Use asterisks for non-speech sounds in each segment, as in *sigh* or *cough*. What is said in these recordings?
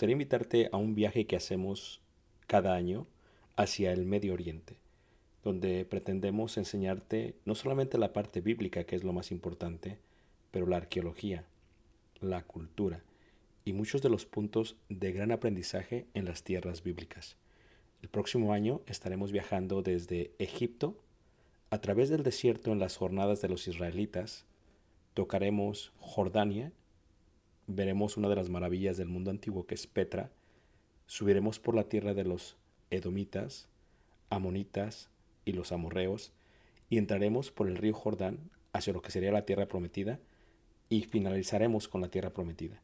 gustaría invitarte a un viaje que hacemos cada año hacia el Medio Oriente, donde pretendemos enseñarte no solamente la parte bíblica, que es lo más importante, pero la arqueología, la cultura y muchos de los puntos de gran aprendizaje en las tierras bíblicas. El próximo año estaremos viajando desde Egipto a través del desierto en las jornadas de los israelitas, tocaremos Jordania, veremos una de las maravillas del mundo antiguo que es Petra, subiremos por la tierra de los edomitas, amonitas y los amorreos y entraremos por el río Jordán hacia lo que sería la tierra prometida y finalizaremos con la tierra prometida.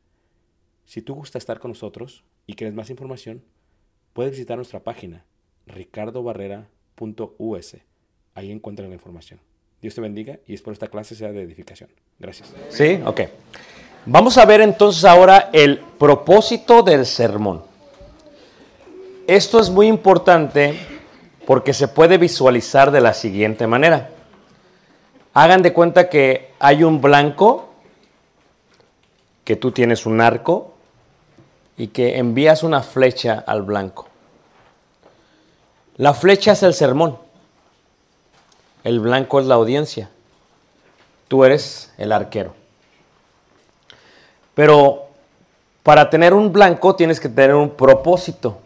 Si tú gusta estar con nosotros y quieres más información, puedes visitar nuestra página ricardobarrera.us. Ahí encuentras la información. Dios te bendiga y espero esta clase sea de edificación. Gracias. ¿Sí? Ok. Vamos a ver entonces ahora el propósito del sermón. Esto es muy importante porque se puede visualizar de la siguiente manera. Hagan de cuenta que hay un blanco, que tú tienes un arco y que envías una flecha al blanco. La flecha es el sermón. El blanco es la audiencia. Tú eres el arquero. Pero para tener un blanco tienes que tener un propósito.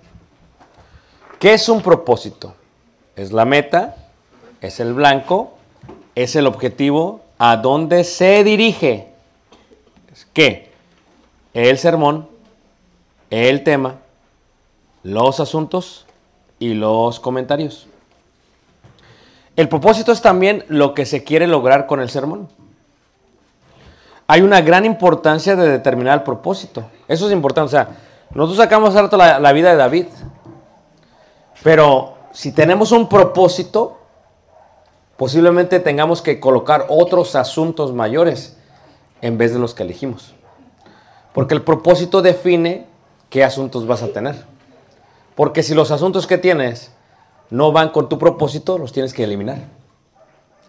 ¿Qué es un propósito? Es la meta, es el blanco, es el objetivo, a dónde se dirige. ¿Qué? El sermón, el tema, los asuntos y los comentarios. El propósito es también lo que se quiere lograr con el sermón. Hay una gran importancia de determinar el propósito. Eso es importante. O sea, nosotros sacamos harto la, la vida de David. Pero si tenemos un propósito, posiblemente tengamos que colocar otros asuntos mayores en vez de los que elegimos. Porque el propósito define qué asuntos vas a tener. Porque si los asuntos que tienes no van con tu propósito, los tienes que eliminar.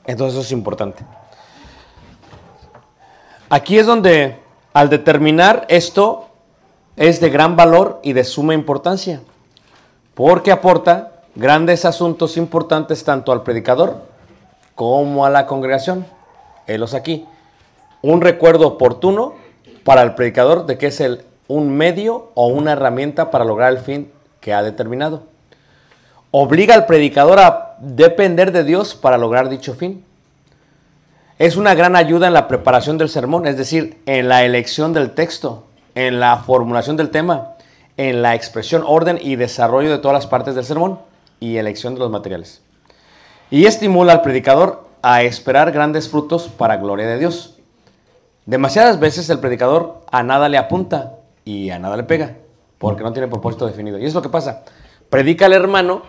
Entonces eso es importante. Aquí es donde al determinar esto es de gran valor y de suma importancia, porque aporta grandes asuntos importantes tanto al predicador como a la congregación. Helos aquí. Un recuerdo oportuno para el predicador de que es el, un medio o una herramienta para lograr el fin que ha determinado. Obliga al predicador a depender de Dios para lograr dicho fin. Es una gran ayuda en la preparación del sermón, es decir, en la elección del texto, en la formulación del tema, en la expresión, orden y desarrollo de todas las partes del sermón y elección de los materiales. Y estimula al predicador a esperar grandes frutos para gloria de Dios. Demasiadas veces el predicador a nada le apunta y a nada le pega, porque no tiene propósito definido. Y es lo que pasa. Predica el hermano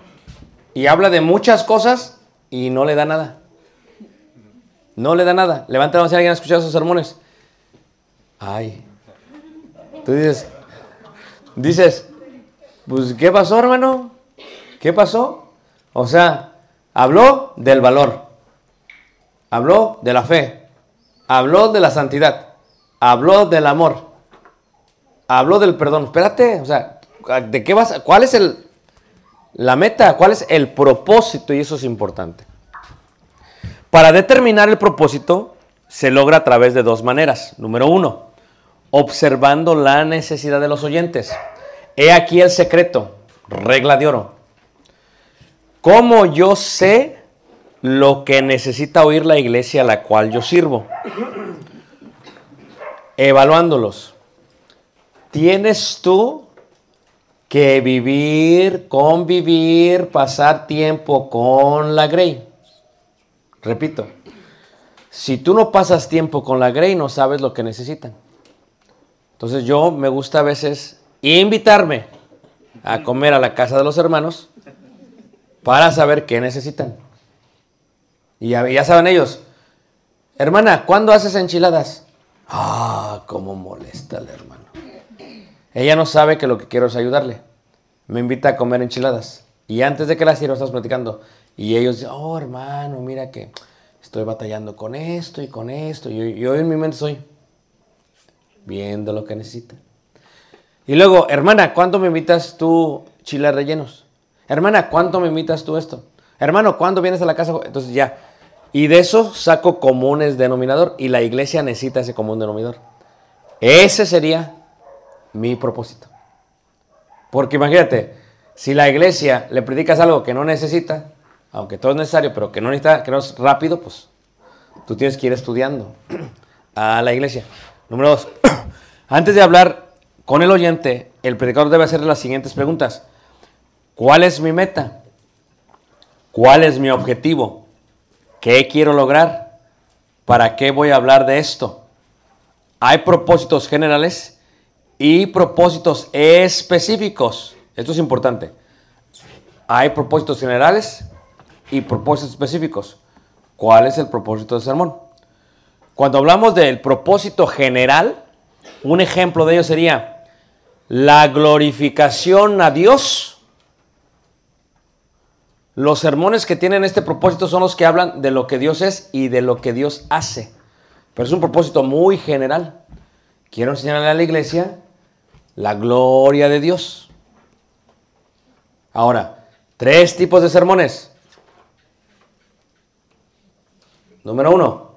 y habla de muchas cosas y no le da nada. No le da nada. Levanta la mano si alguien ha escuchado esos sermones. Ay. Tú dices, dices, pues, ¿qué pasó, hermano? ¿Qué pasó? O sea, habló del valor. Habló de la fe. Habló de la santidad. Habló del amor. Habló del perdón. Espérate, o sea, ¿de qué vas? ¿Cuál es el, la meta? ¿Cuál es el propósito? Y eso es importante. Para determinar el propósito se logra a través de dos maneras. Número uno, observando la necesidad de los oyentes. He aquí el secreto, regla de oro. ¿Cómo yo sé lo que necesita oír la iglesia a la cual yo sirvo? Evaluándolos. ¿Tienes tú que vivir, convivir, pasar tiempo con la Grey? Repito, si tú no pasas tiempo con la Grey, no sabes lo que necesitan. Entonces yo me gusta a veces invitarme a comer a la casa de los hermanos para saber qué necesitan. Y ya, saben ellos, hermana, ¿cuándo haces enchiladas? Ah, cómo molesta el hermano. Ella no sabe que lo que quiero es ayudarle. Me invita a comer enchiladas. Y antes de que las sirva, estamos platicando. Y ellos dicen, oh hermano, mira que estoy batallando con esto y con esto. Y yo, en mi mente soy viendo lo que necesita. Y luego, hermana, ¿cuánto me invitas tú chiles rellenos? Hermana, ¿cuánto me invitas tú esto? Hermano, ¿cuándo vienes a la casa? Entonces ya. Y de eso saco comunes denominador. Y la iglesia necesita ese común denominador. Ese sería mi propósito. Porque imagínate, si la iglesia le predicas algo que no necesita, aunque todo es necesario, pero que no necesita, que no es rápido, pues tú tienes que ir estudiando *clears throat* a la iglesia. Número dos, *clears throat* antes de hablar con el oyente, el predicador debe hacerle las siguientes preguntas. ¿Cuál es mi meta? ¿Cuál es mi objetivo? ¿Qué quiero lograr? ¿Para qué voy a hablar de esto? Hay propósitos generales y propósitos específicos. Esto es importante. Hay propósitos generales y propósitos específicos. ¿Cuál es el propósito del sermón? Cuando hablamos del propósito general, un ejemplo de ello sería la glorificación a Dios. Los sermones que tienen este propósito son los que hablan de lo que Dios es y de lo que Dios hace. Pero es un propósito muy general. Quiero enseñarle a la iglesia la gloria de Dios. Ahora, tres tipos de sermones. Número uno.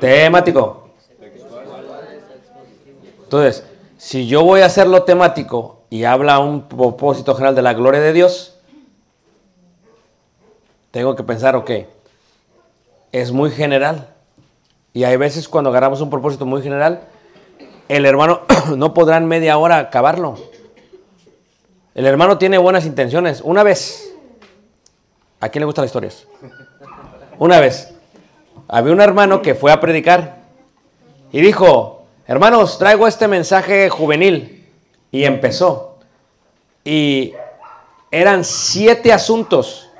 Temático. Entonces, si yo voy a hacerlo temático y habla un propósito general de la gloria de Dios, tengo que pensar, ok, es muy general. Y hay veces cuando agarramos un propósito muy general, el hermano *clears throat* no podrá en media hora acabarlo. El hermano tiene buenas intenciones. Una vez, ¿a quién le gustan las historias? Una vez, había un hermano que fue a predicar y dijo, hermanos, traigo este mensaje juvenil. Y empezó. Y eran siete asuntos.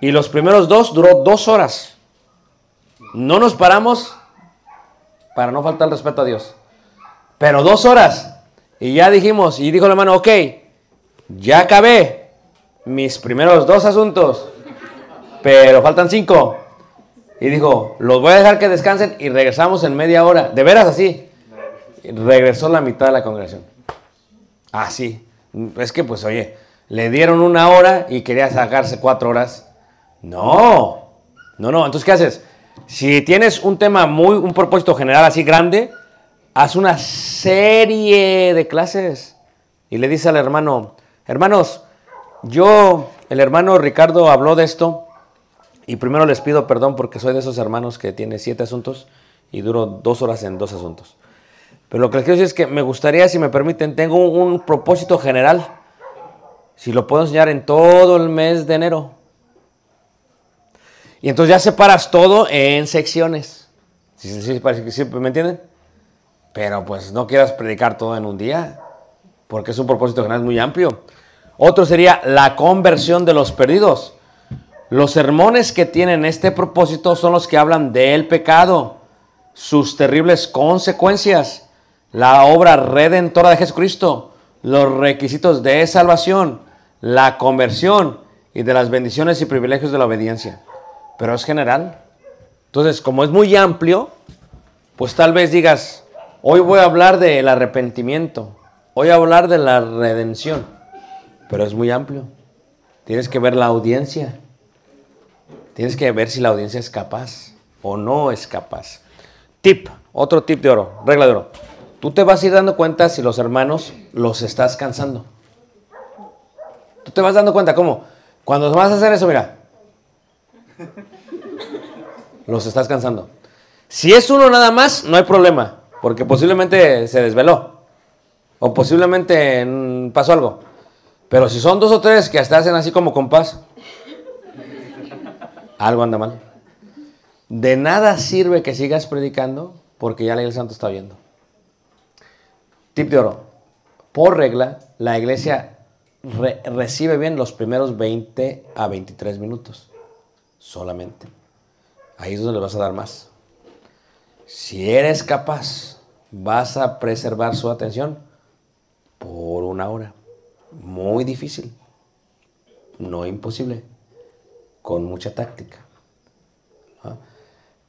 Y los primeros dos duró dos horas. No nos paramos para no faltar respeto a Dios. Pero dos horas. Y ya dijimos, y dijo el hermano, ok, ya acabé mis primeros dos asuntos, pero faltan cinco. Y dijo, los voy a dejar que descansen y regresamos en media hora. De veras así. regresó la mitad de la congregación. Así. es que pues oye, le dieron una hora y quería sacarse cuatro horas. No. No, no. Entonces, ¿qué haces? Si tienes un tema muy, un propósito general así grande, haz una serie de clases. Y le dice al hermano, hermanos, yo, el hermano Ricardo habló de esto, Y primero les pido perdón porque soy de esos hermanos que tiene siete asuntos y duro dos horas en dos asuntos. Pero lo que les quiero decir es que me gustaría, si me permiten, tengo un, propósito general. Si lo puedo enseñar en todo el mes de enero. Y entonces ya separas todo en secciones. ¿Sí, sí, sí, ¿Me entienden? Pero pues no quieras predicar todo en un día, porque es un propósito general muy amplio. Otro sería la conversión de los perdidos. Los sermones que tienen este propósito son los que hablan del pecado, sus terribles consecuencias, la obra redentora de Jesucristo, los requisitos de salvación, la conversión y de las bendiciones y privilegios de la obediencia. Pero es general. Entonces, como es muy amplio, pues tal vez digas, hoy voy a hablar del arrepentimiento, hoy voy a hablar de la redención, pero es muy amplio. Tienes que ver la audiencia. Tienes que ver si la audiencia es capaz o no es capaz. Tip, otro tip de oro, regla de oro. Tú te vas a ir dando cuenta si los hermanos los estás cansando. Tú te vas dando cuenta, ¿cómo? Cuando vas a hacer eso, mira. Los estás cansando. Si es uno nada más, no hay problema, porque posiblemente se desveló. O posiblemente mm, pasó algo. Pero si son dos o tres que hasta hacen así como compás, algo anda mal. De nada sirve que sigas predicando porque ya la iglesia santo está oyendo. Tip de oro. Por regla, la iglesia re- recibe bien los primeros 20 a 23 minutos. Solamente. Ahí es donde le vas a dar más. Si eres capaz, vas a preservar su atención por una hora. Muy difícil. No imposible. Con mucha táctica.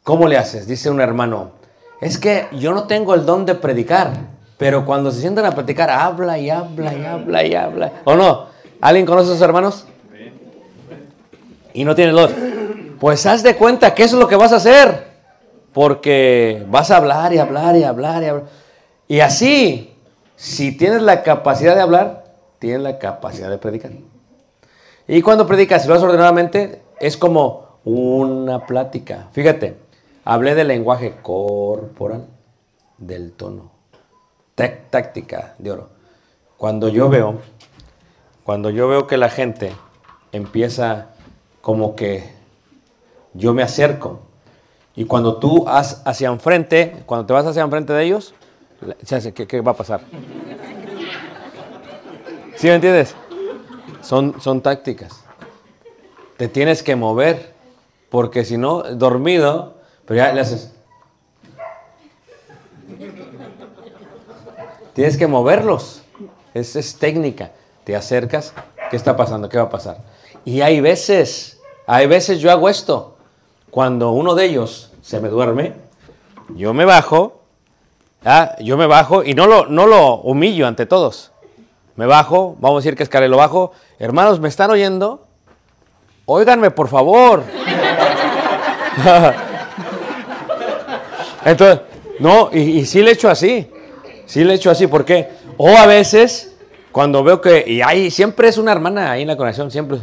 ¿Cómo le haces? Dice un hermano, es que yo no tengo el don de predicar, pero cuando se sientan a predicar, habla y habla y habla y habla. ¿O no? ¿Alguien conoce a sus hermanos? Y no tiene don. Pues haz de cuenta que eso es lo que vas a hacer. Porque vas a hablar y hablar y hablar y hablar. Y así, si tienes la capacidad de hablar, tienes la capacidad de predicar. Y cuando predicas, si lo haces ordenadamente, es como una plática. Fíjate, hablé del lenguaje corporal, del tono, táctica de oro. Cuando yo veo, cuando yo veo que la gente empieza como que yo me acerco y cuando tú has hacia enfrente, cuando te vas hacia enfrente de ellos, ¿qué, qué va a pasar? ¿Sí me entiendes? Son, son tácticas. Te tienes que mover, porque si no, dormido, pero ya le haces. Tienes que moverlos. Es, es técnica. Te acercas, ¿qué está pasando? ¿Qué va a pasar? Y hay veces, hay veces yo hago esto. Cuando uno de ellos se me duerme, yo me bajo, ah, yo me bajo y no lo, no lo humillo ante todos. Me bajo, vamos a decir que escalé, lo bajo. Hermanos, ¿me están oyendo? Óiganme, por favor. *laughs* Entonces, no, y, sí le echo así. Sí le echo así, ¿por qué? O a veces, cuando veo que, y ahí siempre es una hermana ahí en la conexión, siempre.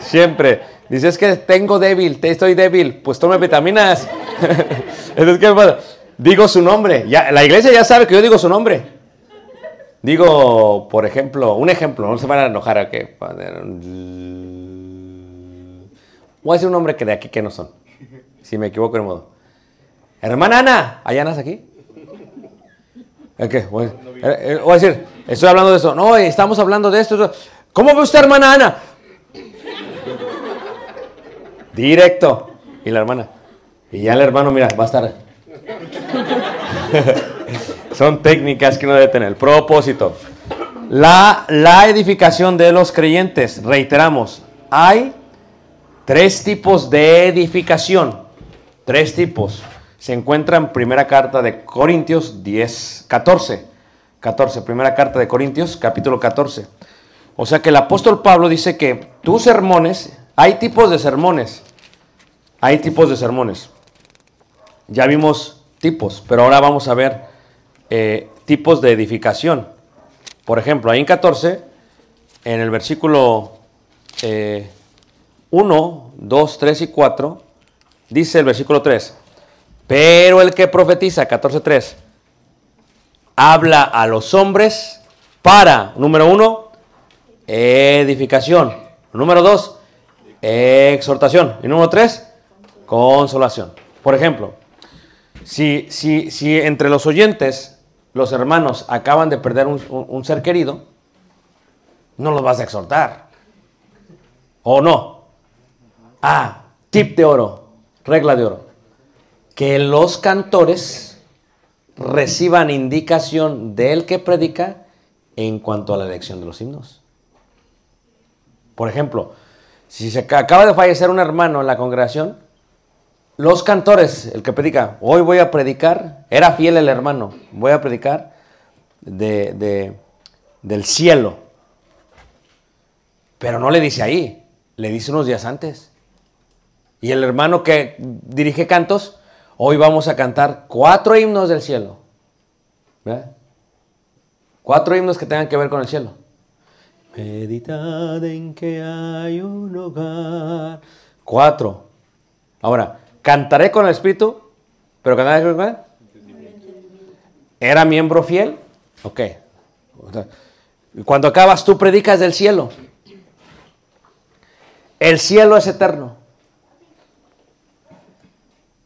Siempre. Dices que tengo débil, te estoy débil, pues tome vitaminas. *laughs* Entonces, ¿qué pasa? Digo su nombre. Ya, la iglesia ya sabe que yo digo su nombre. Digo, por ejemplo, un ejemplo, no se van a enojar a que. Voy a decir un nombre que de aquí que no son. Si me equivoco en modo. Hermana Ana, ¿hay Anas aquí? ¿El qué? Voy a, eh, voy a decir, estoy hablando de eso. No, estamos hablando de esto. esto. ¿Cómo ve usted, hermana Ana? Directo. Y la hermana. Y ya el hermano, mira, va a estar. Son técnicas que uno debe tener. Propósito. La, la edificación de los creyentes. Reiteramos. Hay tres tipos de edificación. Tres tipos. Se encuentra en primera carta de Corintios 10, 14. 14. Primera carta de Corintios, capítulo 14. O sea que el apóstol Pablo dice que tus sermones, hay tipos de sermones. Hay tipos de sermones. Ya vimos tipos, pero ahora vamos a ver eh, tipos de edificación. Por ejemplo, ahí en 14, en el versículo 1, 1, 2, 3 y 4, dice el versículo 3, pero el que profetiza, 14, 3, habla a los hombres para, número 1, edificación, número 2, exhortación, y número 3, consolación. Por ejemplo, si, si, si entre los oyentes, los hermanos acaban de perder un, ser querido, no los vas a exhortar. ¿O no? Ah, tip de oro, regla de oro. Que los cantores reciban indicación del que predica en cuanto a la elección de los himnos. Por ejemplo, si se ca- acaba de fallecer un hermano en la congregación, los cantores, el que predica, hoy voy a predicar, era fiel el hermano, voy a predicar de, de- del cielo. Pero no le dice ahí, le dice unos días antes. Y el hermano que dirige cantos, hoy vamos a cantar cuatro himnos del cielo. Cuatro himnos que tengan que ver con el cielo. Meditad en que hay un hogar. Cuatro. Ahora, cantaré con el Espíritu, pero cantaré con ¿Era miembro fiel? Ok. Cuando acabas, tú predicas del cielo. El cielo es eterno.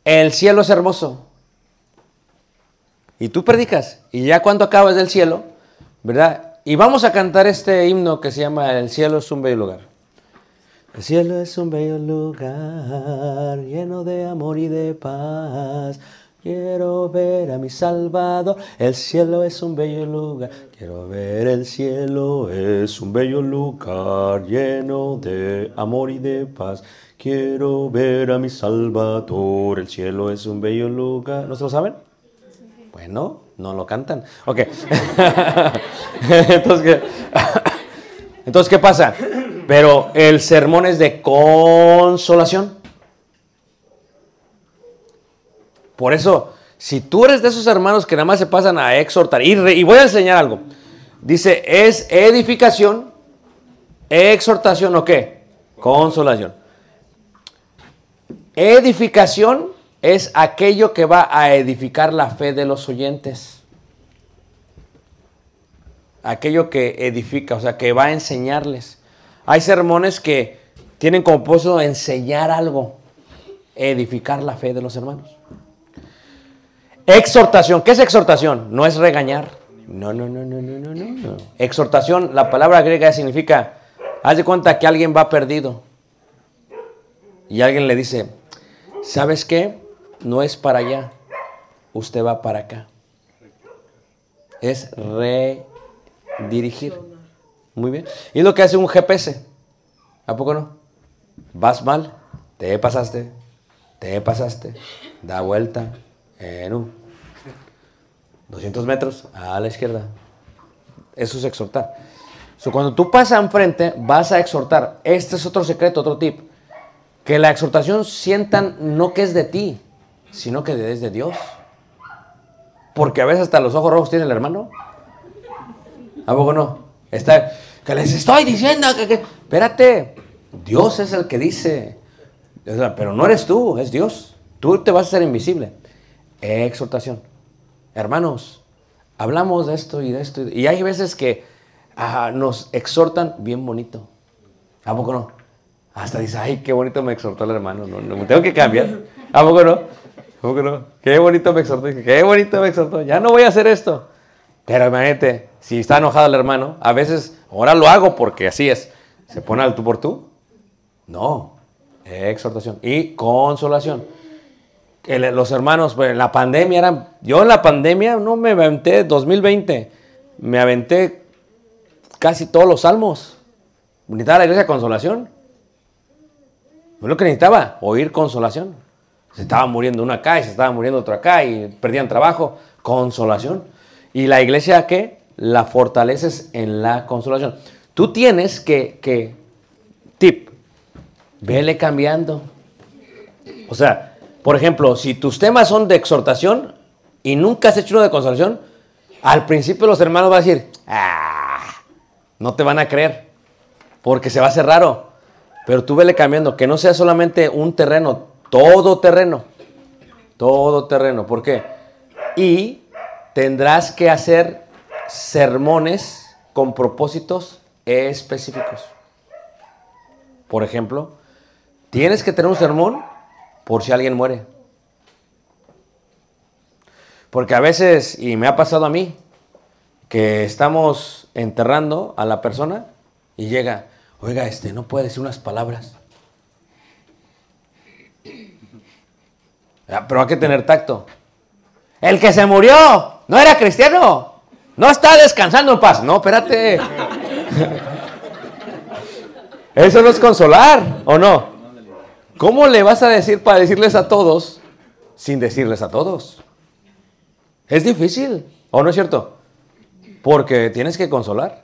El cielo es hermoso. Y tú predicas. Y ya cuando acabas del cielo, ¿verdad? Y vamos a cantar este himno que se llama El cielo es un bello lugar. El cielo es un bello lugar, lleno de amor y de paz. Quiero ver a mi Salvador. El cielo es un bello lugar. Quiero ver el cielo es un bello lugar, lleno de amor y de paz. Quiero ver a mi Salvador. El cielo es un bello lugar. ¿No se lo saben? Bueno, no lo cantan. Ok. *laughs* Entonces, ¿qué? *laughs* Entonces, ¿qué pasa? Pero el sermón es de consolación. Por eso, si tú eres de esos hermanos que nada más se pasan a exhortar, y, y voy a enseñar algo. Dice, es edificación, exhortación o qué? Consolación. Edificación es aquello que va a edificar la fe de los oyentes. Aquello que edifica, o sea, que va a enseñarles. Hay sermones que tienen como propósito enseñar algo, edificar la fe de los hermanos. Exhortación, ¿qué es exhortación? No es regañar. No, no, no, no, no, no, no. Exhortación, la palabra griega significa, haz de cuenta que alguien va perdido. Y alguien le dice, ¿sabes qué? No es para allá, usted va para acá. Es redirigir. Muy bien. Y lo que hace un GPS. ¿A poco no? Vas mal, te pasaste, te pasaste, da vuelta, en un 200 metros a la izquierda. Eso es exhortar. So, cuando tú pasas enfrente, vas a exhortar. Este es otro secreto, otro tip. Que la exhortación sientan no que es de ti, sino que es de Dios. Porque a veces hasta los ojos rojos tiene el hermano. ¿A poco no? Está, que les estoy diciendo que, que- Espérate, Dios es el que dice. Pero no eres tú, es Dios. Tú te vas a hacer invisible. Exhortación. Hermanos, hablamos de esto y de esto. Y, hay veces que nos exhortan bien bonito. ¿A poco no? Hasta dice, ay, qué bonito me exhortó el hermano. No, tengo que cambiar. ¿A poco no? ¿A poco no? Qué bonito me exhortó. Qué bonito me exhortó. Ya no voy a hacer esto. Pero imagínate, si está enojado el hermano, a veces, ahora lo hago porque así es. ¿Se pone al tú por tú? No. Exhortación. Y consolación. Los hermanos, pues, en la pandemia eran. Yo en la pandemia no me aventé 2020. Me aventé casi todos los salmos. Necesitaba la iglesia consolación. Fue lo que necesitaba, oír consolación. Se estaba muriendo uno acá y se estaba muriendo otro acá y perdían trabajo. Consolación. ¿Y la iglesia qué? La fortaleces en la consolación. Tú tienes que, que tip, vele cambiando. O sea, por ejemplo, si tus temas son de exhortación y nunca has hecho uno de consolación, al principio los hermanos van a decir, ah, no te van a creer, porque se va a hacer raro. Pero tú vele cambiando, que no sea solamente un terreno, todo terreno. Todo terreno. ¿Por qué? Y tendrás que hacer sermones con propósitos específicos. Por ejemplo, tienes que tener un sermón por si alguien muere. Porque a veces, y me ha pasado a mí, que estamos enterrando a la persona y llega, oiga, este, no puede decir unas palabras. Ah, Pero hay que tener tacto. El que se murió no era cristiano. No está descansando en paz. No, espérate. *laughs* Eso no es consolar, ¿o no? ¿Cómo le vas a decir para decirles a todos sin decirles a todos? Es difícil, ¿o no es cierto? Porque tienes que consolar.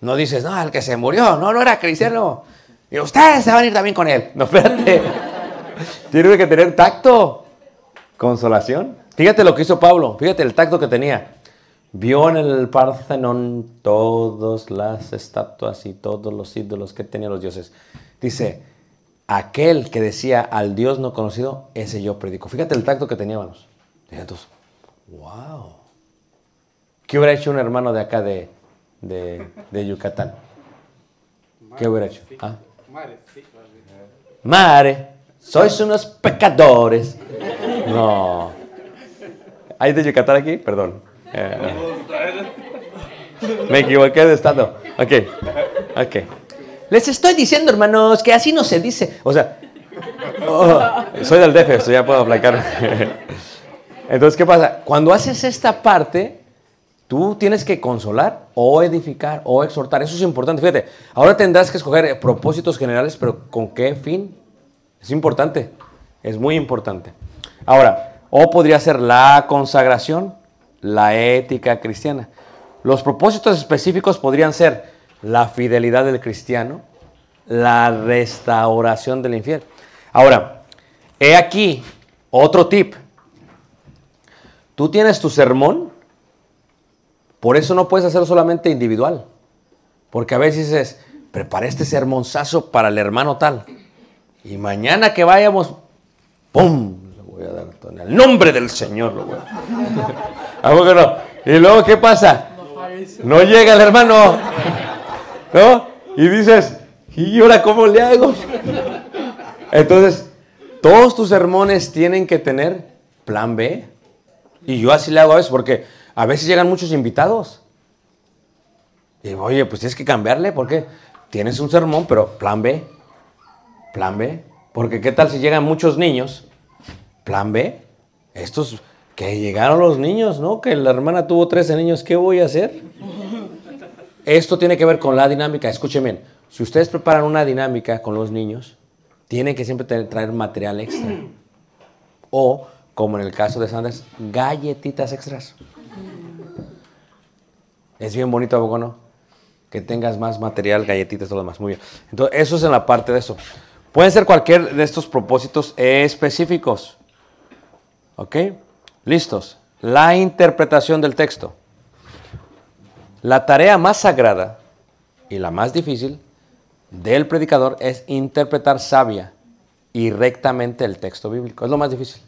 No dices, no, el que se murió, no, no era cristiano. Y ustedes se van a ir también con él. No, espérate. *laughs* Tiene que tener tacto. Consolación. Fíjate lo que hizo Pablo. Fíjate el tacto que tenía. Vio en el Partenón todas las estatuas y todos los ídolos que tenían los dioses. Dice, aquel que decía al Dios no conocido, ese yo predico. Fíjate el tacto que tenía, hermanos. Entonces, wow. ¿Qué hubiera hecho un hermano de acá de, de, de Yucatán? ¿Qué hubiera hecho? ¿Ah? Mare, sois unos pecadores. No. ¿Hay de Yucatán aquí? Perdón. Eh, me equivoqué de estado. Ok, ok. Les estoy diciendo, hermanos, que así no se dice. O sea, oh, soy del DF, esto ya puedo aplicar. *laughs* Entonces, ¿qué pasa? Cuando haces esta parte, tú tienes que consolar o edificar o exhortar. Eso es importante. Fíjate, ahora tendrás que escoger propósitos generales, pero ¿con qué fin? Es importante. Es muy importante. Ahora, o podría ser la consagración, la ética cristiana. Los propósitos específicos podrían ser la fidelidad del cristiano, la restauración del infiel. Ahora, he aquí otro tip. Tú tienes tu sermón, por eso no puedes hacerlo solamente individual. Porque a veces dices, prepara este sermonzazo para el hermano tal. Y mañana que vayamos, ¡pum! Voy a dar en el nombre del Señor. Lo voy a... ¿A no? Y luego, ¿qué pasa? No llega el hermano. ¿No? Y dices, ¿y ahora cómo le hago? Entonces, todos tus sermones tienen que tener plan B. Y yo así le hago a veces, porque a veces llegan muchos invitados. Y oye, pues tienes que cambiarle, porque tienes un sermón, pero plan B. Plan B. Porque qué tal si llegan muchos niños. Plan B. Estos que llegaron los niños, ¿no? Que la hermana tuvo 13 niños, ¿qué voy a hacer? Esto tiene que ver con la dinámica. Escuchen bien, si ustedes preparan una dinámica con los niños, tienen que siempre traer material extra. O, como en el caso de Sanders, galletitas extras. Es bien bonito, ¿a no? Que tengas más material, galletitas, todo lo demás. Muy bien. Entonces, eso es en la parte de eso. Pueden ser cualquier de estos propósitos específicos. ¿Ok? Listos. La interpretación del texto. La tarea más sagrada y la más difícil del predicador es interpretar sabia y rectamente el texto bíblico. Es lo más difícil.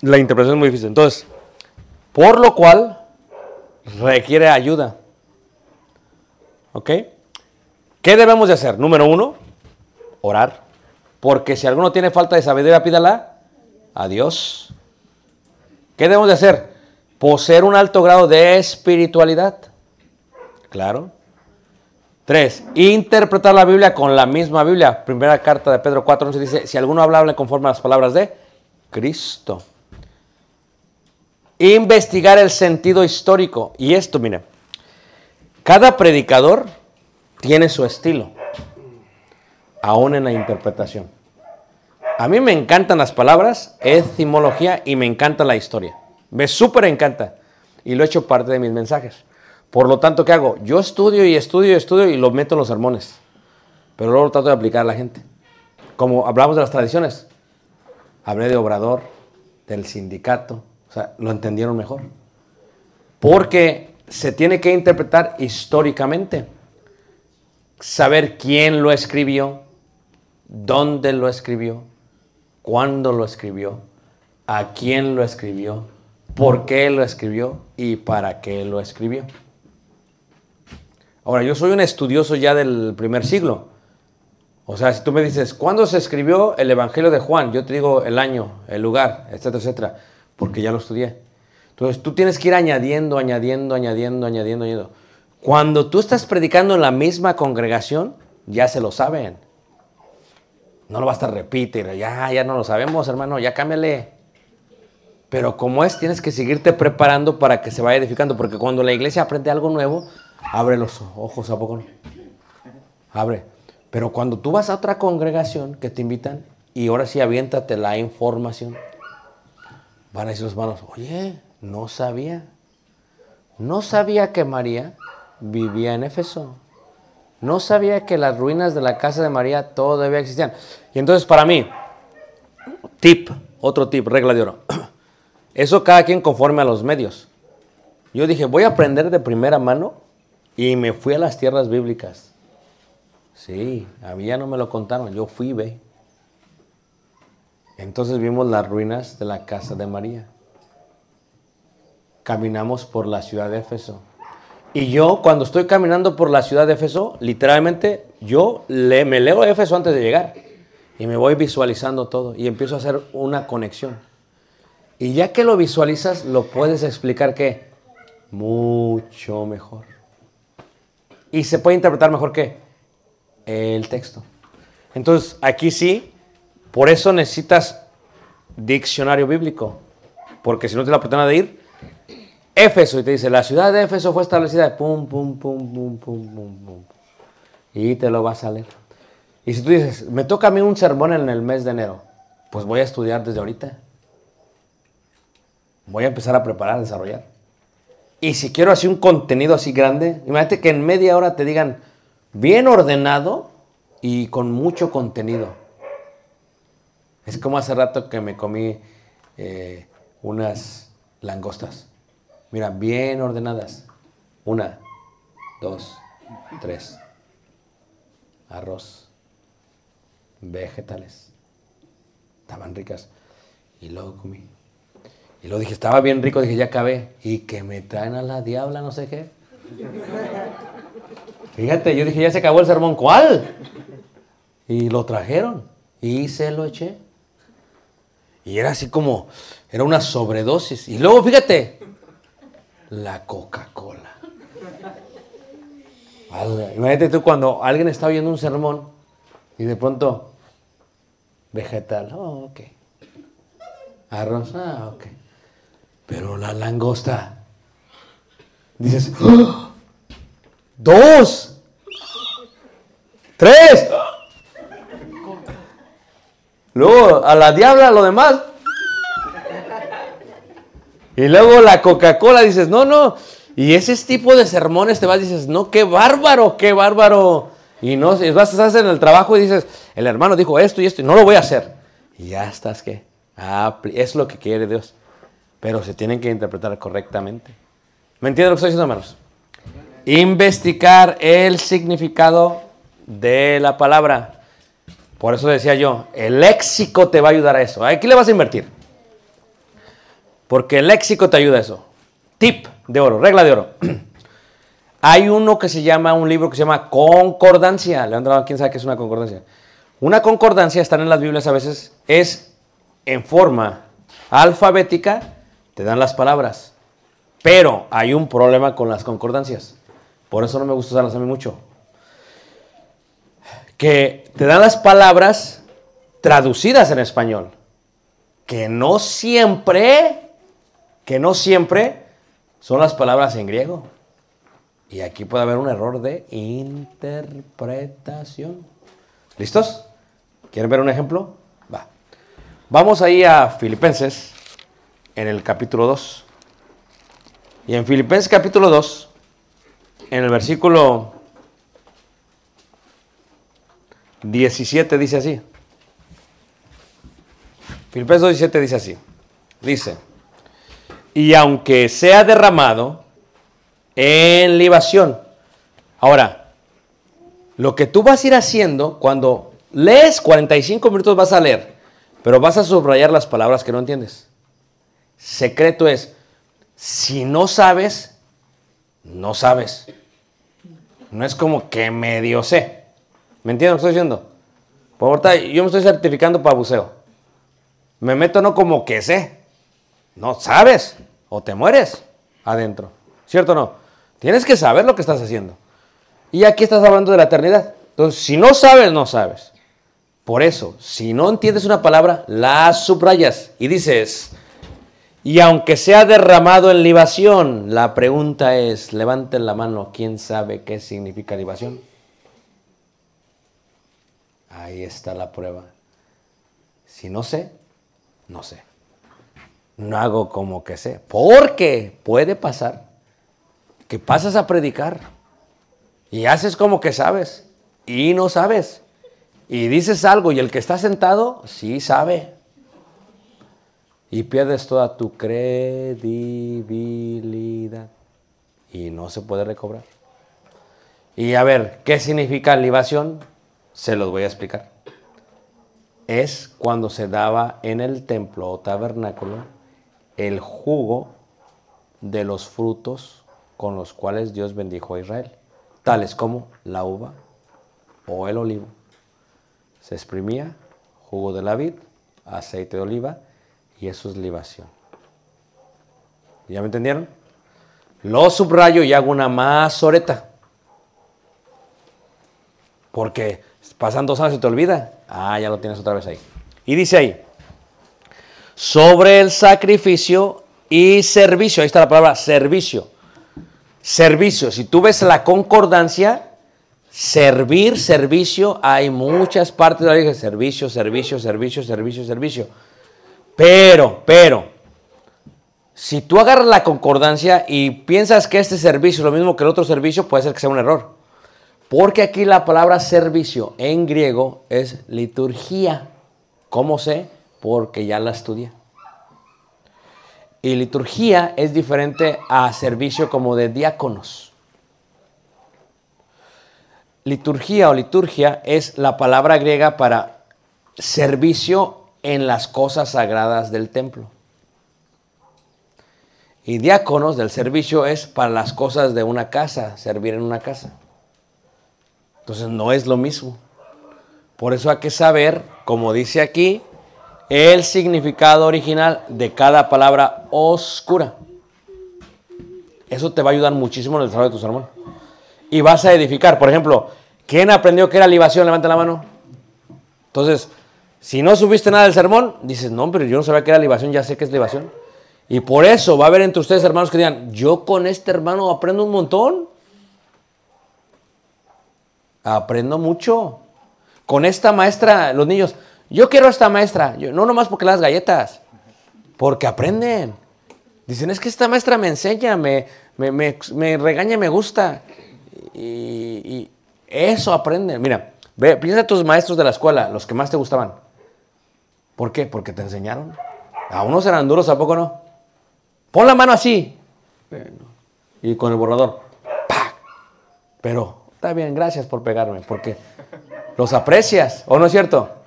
La interpretación es muy difícil. Entonces, por lo cual requiere ayuda. ¿Ok? ¿Qué debemos de hacer? Número uno, orar. Porque si alguno tiene falta de sabiduría, pídala a Dios. ¿Qué debemos de hacer? Poseer un alto grado de espiritualidad. Claro. Tres, interpretar la Biblia con la misma Biblia. Primera carta de Pedro 4, 11 dice, si alguno habla, hable conforme a las palabras de Cristo. Investigar el sentido histórico. Y esto, mire, cada predicador tiene su estilo, aún en la interpretación. A mí me encantan las palabras, etimología y me encanta la historia. Me súper encanta. Y lo he hecho parte de mis mensajes. Por lo tanto, ¿qué hago? Yo estudio y estudio y estudio y lo meto en los sermones. Pero luego lo trato de aplicar a la gente. Como hablamos de las tradiciones. Hablé de obrador, del sindicato. O sea, lo entendieron mejor. Porque se tiene que interpretar históricamente. saber quién lo escribió, dónde lo escribió, cuándo lo escribió, a quién lo escribió, por qué lo escribió y para qué lo escribió. Ahora, yo soy un estudioso ya del primer siglo. O sea, si tú me dices, ¿cuándo se escribió el Evangelio de Juan? Yo te digo el año, el lugar, etcétera, etcétera, porque ya lo estudié. Entonces, tú tienes que ir añadiendo, añadiendo, añadiendo, añadiendo, añadiendo. Cuando tú estás predicando en la misma congregación, ya se lo saben. No lo vas a repetir, ya, ya no lo sabemos, hermano, ya cámbiale. Pero como es, tienes que seguirte preparando para que se vaya edificando, porque cuando la iglesia aprende algo nuevo, abre los ojos, ¿a poco no? Abre. Pero cuando tú vas a otra congregación que te invitan, y ahora sí aviéntate la información, van a decir los hermanos, oye, no sabía. No sabía que María vivía en Éfeso. No sabía que las ruinas de la casa de María todavía existían. Y entonces para mí, tip, otro tip, regla de oro. *clears throat* Eso cada quien conforme a los medios. Yo dije, voy a aprender de primera mano y me fui a las tierras bíblicas. Sí, a mí ya no me lo contaron, yo fui, ve. Entonces vimos las ruinas de la casa de María. Caminamos por la ciudad de Éfeso. Y yo cuando estoy caminando por la ciudad de Éfeso, literalmente yo le, me leo Éfeso antes de llegar. Y me voy visualizando todo y empiezo a hacer una conexión. Y ya que lo visualizas, lo puedes explicar que mucho mejor. Y se puede interpretar mejor que el texto. Entonces, aquí sí, por eso necesitas diccionario bíblico. Porque si no te la oportunidad de ir, Éfeso, y te dice, la ciudad de Éfeso fue establecida, pum, pum, pum, pum, pum, pum, pum. Y te lo vas a leer. Y si tú dices, me toca a mí un sermón en el mes de enero, pues voy a estudiar desde ahorita. Voy a empezar a preparar, a desarrollar. Y si quiero así un contenido así grande, imagínate que en media hora te digan bien ordenado y con mucho contenido. Es como hace rato que me comí eh, unas langostas. Mira, bien ordenadas. Una, dos, tres. Arroz. Vegetales. Estaban ricas. Y luego comí. Y luego dije, estaba bien rico, dije, ya acabé. Y que me traen a la diabla, no sé qué. Fíjate, yo dije, ya se acabó el sermón. ¿Cuál? Y lo trajeron. Y se lo eché. Y era así como, era una sobredosis. Y luego, fíjate, la Coca-Cola. Imagínate tú cuando alguien está oyendo un sermón y de pronto, vegetal, oh, ok. Arroz, ah, ok. Pero la langosta, dices, ¡Ah! dos, tres. Luego a la diabla lo demás. Y luego la Coca-Cola dices, no, no. Y ese tipo de sermones te vas y dices, no, qué bárbaro, qué bárbaro. Y no, vas hacer en el trabajo y dices, el hermano dijo esto y esto y no lo voy a hacer. Y ya estás que, ah, es lo que quiere Dios. Pero se tienen que interpretar correctamente. ¿Me entienden lo que estoy diciendo, hermanos? Investigar el significado de la palabra. Por eso decía yo, el léxico te va a ayudar a eso. Aquí le vas a invertir. Porque el léxico te ayuda a eso. Tip de oro, regla de oro. *clears throat* Hay uno que se llama, un libro que se llama Concordancia. Leandro, ¿quién sabe qué es una concordancia? Una concordancia, están en las Biblias a veces, es en forma alfabética, te dan las palabras. Pero hay un problema con las concordancias. Por eso no me gusta usarlas a mí mucho. Que te dan las palabras traducidas en español. Que no siempre que no siempre son las palabras en griego. Y aquí puede haber un error de interpretación. ¿Listos? ¿Quieren ver un ejemplo? Va. Vamos ahí a Filipenses, en el capítulo 2. Y en Filipenses capítulo 2, en el versículo 17 dice así. Filipenses 2, 17 dice así. Dice, y aunque sea derramado en libación. Ahora, Lo que tú vas a ir haciendo cuando lees 45 minutos vas a leer, pero vas a subrayar las palabras que no entiendes. Secreto es, si no sabes, no sabes. No es como que medio sé. ¿Me entiendes lo que estoy diciendo? Por ahorita yo me estoy certificando para buceo. Me meto no como que sé. No sabes. O te mueres adentro. ¿Cierto o no? Tienes que saber lo que estás haciendo. Y aquí estás hablando de la eternidad. Entonces, si no sabes, no sabes. Por eso, si no entiendes una palabra, la subrayas y dices, y aunque sea derramado en libación, la pregunta es, levanten la mano, ¿quién sabe qué significa libación? Ahí está la prueba. Si no sé, no sé. No hago como que sé. Porque puede pasar que pasas a predicar y haces como que sabes y no sabes. Y dices algo y el que está sentado sí sabe. Y pierdes toda tu credibilidad. Y no se puede recobrar. Y a ver, ¿qué significa libación? Se los voy a explicar. Es cuando se daba en el templo o tabernáculo el jugo de los frutos con los cuales Dios bendijo a Israel, tales como la uva o el olivo. Se exprimía jugo de la vid, aceite de oliva y eso es libación. ¿Ya me entendieron? Lo subrayo y hago una mazoreta. Porque pasan dos años y te olvida. Ah, ya lo tienes otra vez ahí. Y dice ahí, sobre el sacrificio y servicio. Ahí está la palabra servicio. Servicio. Si tú ves la concordancia, servir, servicio, hay muchas partes de la. Servicio, servicio, servicio, servicio, servicio. Pero, pero, si tú agarras la concordancia y piensas que este servicio es lo mismo que el otro servicio, puede ser que sea un error. Porque aquí la palabra servicio en griego es liturgia. ¿Cómo sé? Porque ya la estudié. Y liturgia es diferente a servicio como de diáconos. Liturgia o liturgia es la palabra griega para servicio en las cosas sagradas del templo. Y diáconos del servicio es para las cosas de una casa, servir en una casa. Entonces no es lo mismo. Por eso hay que saber, como dice aquí, el significado original de cada palabra oscura. Eso te va a ayudar muchísimo en el desarrollo de tu sermón. Y vas a edificar. Por ejemplo, ¿quién aprendió que era libación? Levanta la mano. Entonces, si no subiste nada del sermón, dices, no, pero yo no sabía que era libación, ya sé que es libación. Y por eso va a haber entre ustedes hermanos que digan, yo con este hermano aprendo un montón. Aprendo mucho. Con esta maestra, los niños, yo quiero a esta maestra, yo, no nomás porque las galletas, porque aprenden. Dicen, es que esta maestra me enseña, me, me, me, me regaña, me gusta. Y, y, eso aprenden. Mira, ve, piensa en tus maestros de la escuela, los que más te gustaban. ¿Por qué? Porque te enseñaron. A unos eran duros, ¿a poco no? Pon la mano así. Y con el borrador. ¡Pac! Pero está bien, gracias por pegarme, porque los aprecias, ¿o no es cierto?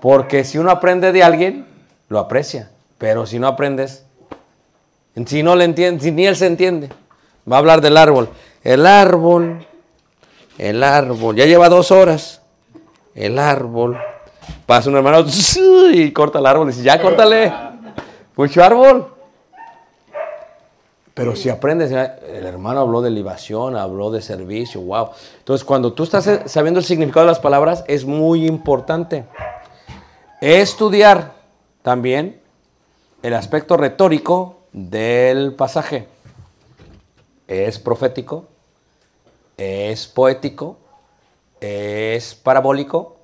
Porque si uno aprende de alguien, lo aprecia. Pero si no aprendes, si no le entiende, si ni él se entiende, va a hablar del árbol. El árbol, el árbol, ya lleva dos horas. El árbol. Pasa un hermano *laughs* y corta el árbol. Dice, ya córtale. Mucho árbol. Pero si aprendes, el hermano habló de libación, habló de servicio, wow. Entonces, cuando tú estás sabiendo el significado de las palabras, es muy importante. Estudiar también el aspecto retórico del pasaje. Es profético, es poético, es parabólico,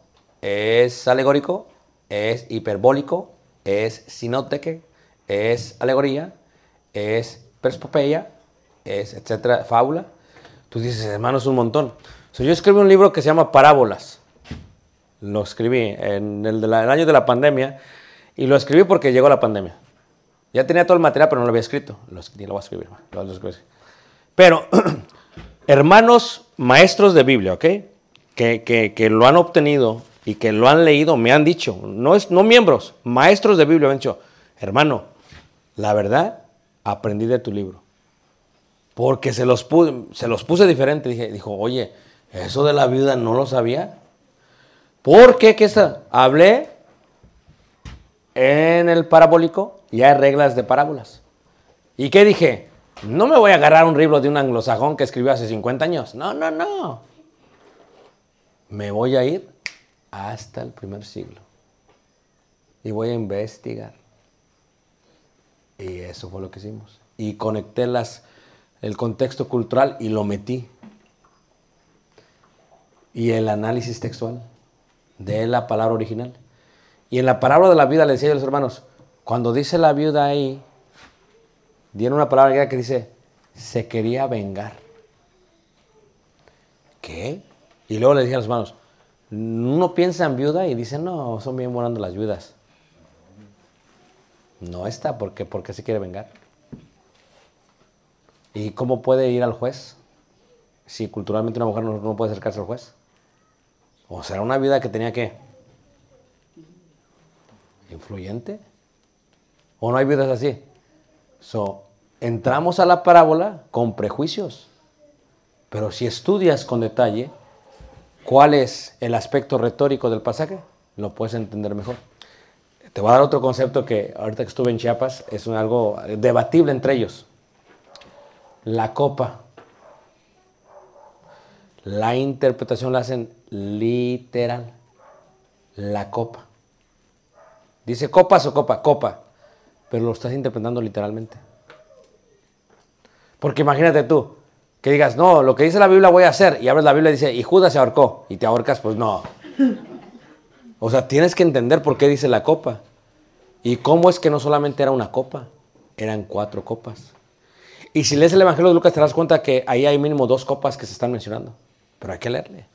es alegórico, es hiperbólico, es sinóteque, es alegoría, es perspopeya, es etcétera, fábula. Tú dices, hermano, es un montón. yo escribí un libro que se llama Parábolas. Lo escribí en el, año de la pandemia y lo escribí porque llegó la pandemia. Ya tenía todo el material, pero no lo había escrito. Lo, lo voy a escribir. Lo. Pero, *clears throat* hermanos maestros de Biblia, ¿ok? que, que- que lo han obtenido y que lo han leído me han dicho, no, es, no miembros, maestros de Biblia me han dicho, hermano, la verdad, aprendí de tu libro. Porque se los, pu- se los puse diferente. Dije, dijo, oye, eso de la viuda no lo sabía. ¿Por qué? ¿Qué está? Hablé en el parabólico y hay reglas de parábolas. ¿Y qué dije? No me voy a agarrar un libro de un anglosajón que escribió hace 50 años. No, no, no. Me voy a ir hasta el primer siglo. Y voy a investigar. Y eso fue lo que hicimos. Y conecté las, el contexto cultural y lo metí. Y el análisis textual de la palabra original. Y en la parábola de la vida le decía a los hermanos, cuando dice la viuda ahí, dieron una palabra que dice, se quería vengar. ¿Qué? Y luego le dije a los hermanos, uno piensa en viuda y dice, no, son bien morando las viudas. No está, ¿por qué? Porque se quiere vengar. ¿Y cómo puede ir al juez? Si culturalmente una mujer no, no puede acercarse al juez. ¿O será una viuda que tenía que? ¿Influyente? ¿O no hay viudas así? So, entramos a la parábola con prejuicios. Pero si estudias con detalle cuál es el aspecto retórico del pasaje, lo puedes entender mejor. Te voy a dar otro concepto que ahorita que estuve en Chiapas es un- algo debatible entre ellos. La copa. La interpretación la hacen literal. La copa. Dice copas o copa, copa. Pero lo estás interpretando literalmente. Porque imagínate tú, que digas, no, lo que dice la Biblia voy a hacer. Y abres la Biblia y dice, y Judas se ahorcó. Y te ahorcas, pues no. O sea, tienes que entender por qué dice la copa. Y cómo es que no solamente era una copa, eran cuatro copas. Y si lees el Evangelio de Lucas te das cuenta que ahí hay mínimo dos copas que se están mencionando. Pero hay que leerle.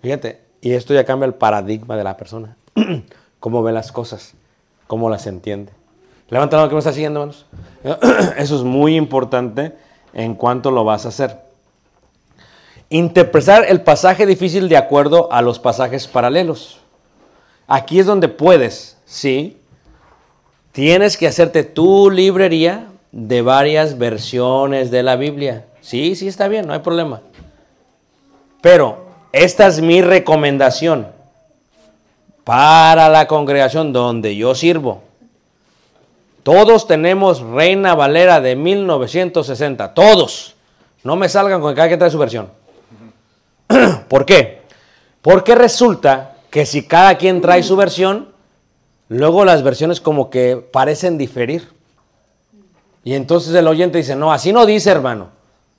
Fíjate, y esto ya cambia el paradigma de la persona. *clears throat* cómo ve las cosas, cómo las entiende. Levanta la mano que me está siguiendo, hermanos. *clears throat* Eso es muy importante en cuanto lo vas a hacer. Interpretar el pasaje difícil de acuerdo a los pasajes paralelos. Aquí es donde puedes, ¿sí? Tienes que hacerte tu librería de varias versiones de la Biblia. Sí, sí, está bien, no hay problema. Pero esta es mi recomendación para la congregación donde yo sirvo. Todos tenemos Reina Valera de 1960, todos. No me salgan con que cada quien trae su versión. *clears throat* ¿Por qué? Porque resulta que si cada quien trae su versión, luego las versiones como que parecen diferir. Y entonces el oyente dice, no, así no dice hermano,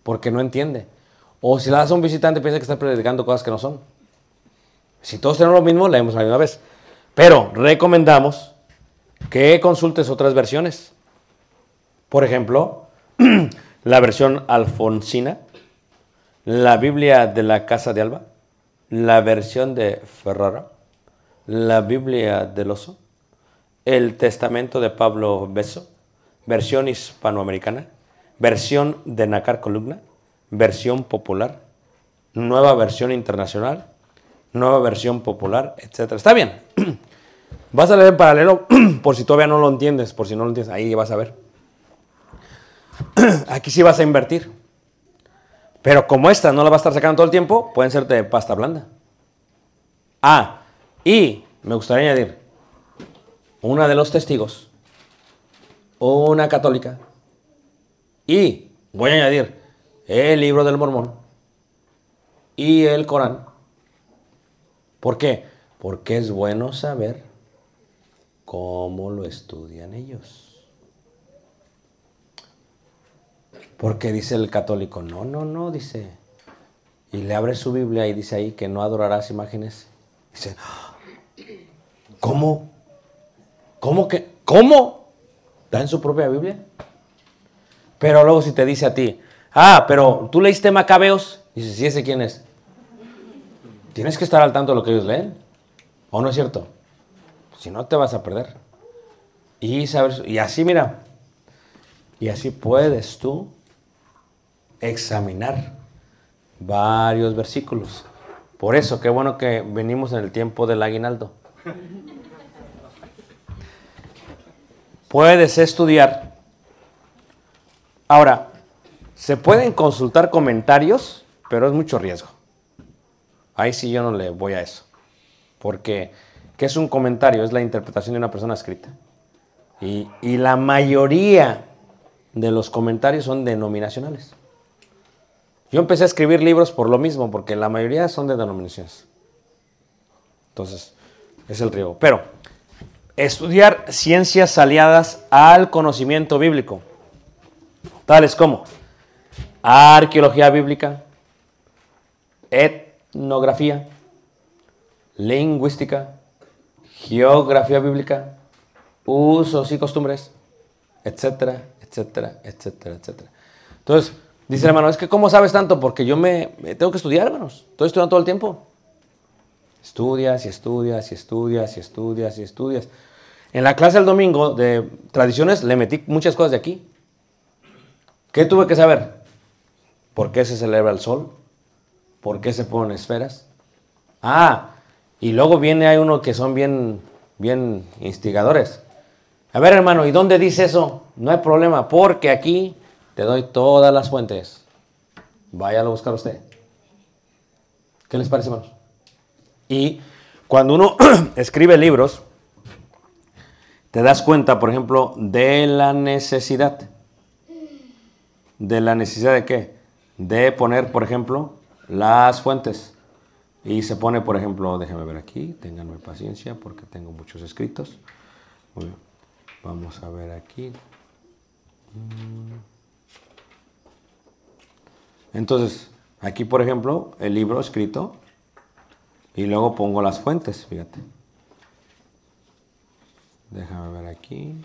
porque no entiende. O si la das a un visitante piensa que está predicando cosas que no son. Si todos tenemos lo mismo, leemos la misma vez. Pero recomendamos que consultes otras versiones. Por ejemplo, *clears throat* la versión alfonsina, la Biblia de la Casa de Alba, la versión de Ferrara, la Biblia del Oso, el Testamento de Pablo Beso, versión hispanoamericana, versión de Nacar Columna, versión popular, nueva versión internacional, nueva versión popular, etc. Está bien. *clears throat* Vas a leer en paralelo *clears throat* por si todavía no lo entiendes, por si no lo entiendes, ahí vas a ver. *clears throat* Aquí sí vas a invertir. Pero como esta no la vas a estar sacando todo el tiempo, pueden ser de pasta blanda. Ah, y me gustaría añadir, una de los testigos, una católica, y voy a añadir el libro del mormón y el Corán. ¿Por qué? Porque es bueno saber cómo lo estudian ellos. Porque dice el católico, no, no, no, dice. Y le abre su Biblia y dice ahí que no adorarás imágenes. Dice, ¿cómo? ¿Cómo que? ¿Cómo? ¿Da en su propia Biblia? Pero luego si te dice a ti, ah, pero tú leíste Macabeos, dice, sí, ese quién es. Tienes que estar al tanto de lo que ellos leen. ¿O no es cierto? Si no, te vas a perder. Y, saber, y así, mira, y así puedes tú examinar varios versículos. Por eso, qué bueno que venimos en el tiempo del aguinaldo. Puedes estudiar. Ahora, se pueden consultar comentarios, pero es mucho riesgo. Ahí sí yo no le voy a eso. Porque, ¿qué es un comentario? Es la interpretación de una persona escrita. Y, y la mayoría de los comentarios son denominacionales. Yo empecé a escribir libros por lo mismo, porque la mayoría son de denominaciones. Entonces, es el riesgo. Pero, estudiar ciencias aliadas al conocimiento bíblico, tales como arqueología bíblica, etnografía, lingüística, geografía bíblica, usos y costumbres, etcétera, etcétera, etcétera, etcétera. Entonces, dice hermano, es que ¿cómo sabes tanto? Porque yo me, me tengo que estudiar, hermanos. Estoy estudiando todo el tiempo. Estudias y estudias y estudias y estudias y estudias. En la clase del domingo de tradiciones le metí muchas cosas de aquí. ¿Qué tuve que saber? ¿Por qué se celebra el sol? ¿Por qué se ponen esferas? Ah, y luego viene hay uno que son bien, bien instigadores. A ver, hermano, ¿y dónde dice eso? No hay problema, porque aquí te doy todas las fuentes. Váyalo a buscar usted. ¿Qué les parece, hermanos? Y cuando uno *clears throat* escribe libros, te das cuenta, por ejemplo, de la necesidad. ¿De la necesidad de qué? De poner, por ejemplo, las fuentes. Y se pone, por ejemplo, déjenme ver aquí, ténganme paciencia porque tengo muchos escritos. Muy bien. Vamos a ver aquí. Mm. Entonces, aquí, por ejemplo, el libro escrito y luego pongo las fuentes, fíjate. Déjame ver aquí.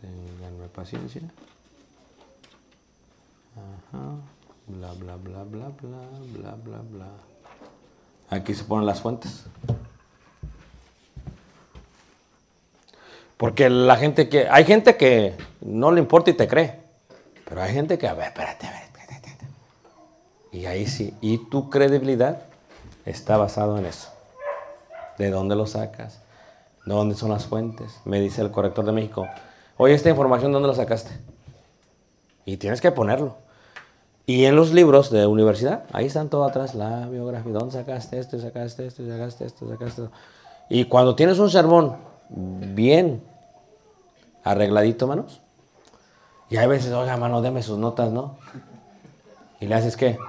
Ténganme paciencia. Ajá. Bla, bla, bla, bla, bla, bla, bla, bla. Aquí se ponen las fuentes. Porque la gente que. Hay gente que no le importa y te cree. Pero hay gente que, a ver, espérate. Y ahí sí. Y tu credibilidad está basado en eso. ¿De dónde lo sacas? ¿Dónde son las fuentes? Me dice el corrector de México. Oye, esta información, ¿dónde la sacaste? Y tienes que ponerlo. Y en los libros de universidad, ahí están todo atrás, la biografía, ¿dónde sacaste esto, sacaste esto, sacaste esto, sacaste esto? Y cuando tienes un sermón bien arregladito, manos, y hay veces, oiga, mano, deme sus notas, ¿no? Y le haces qué? *laughs*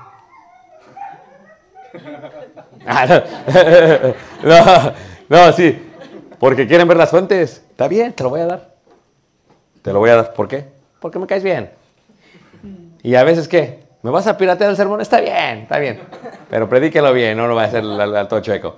Ah, no. *laughs* no, no, sí, porque quieren ver las fuentes. Está bien, te lo voy a dar. Te lo voy a dar. ¿Por qué? Porque me caes bien. Y a veces, ¿qué? ¿Me vas a piratear el sermón? Está bien, está bien. Pero predíquelo bien, no lo va a hacer al, todo chueco.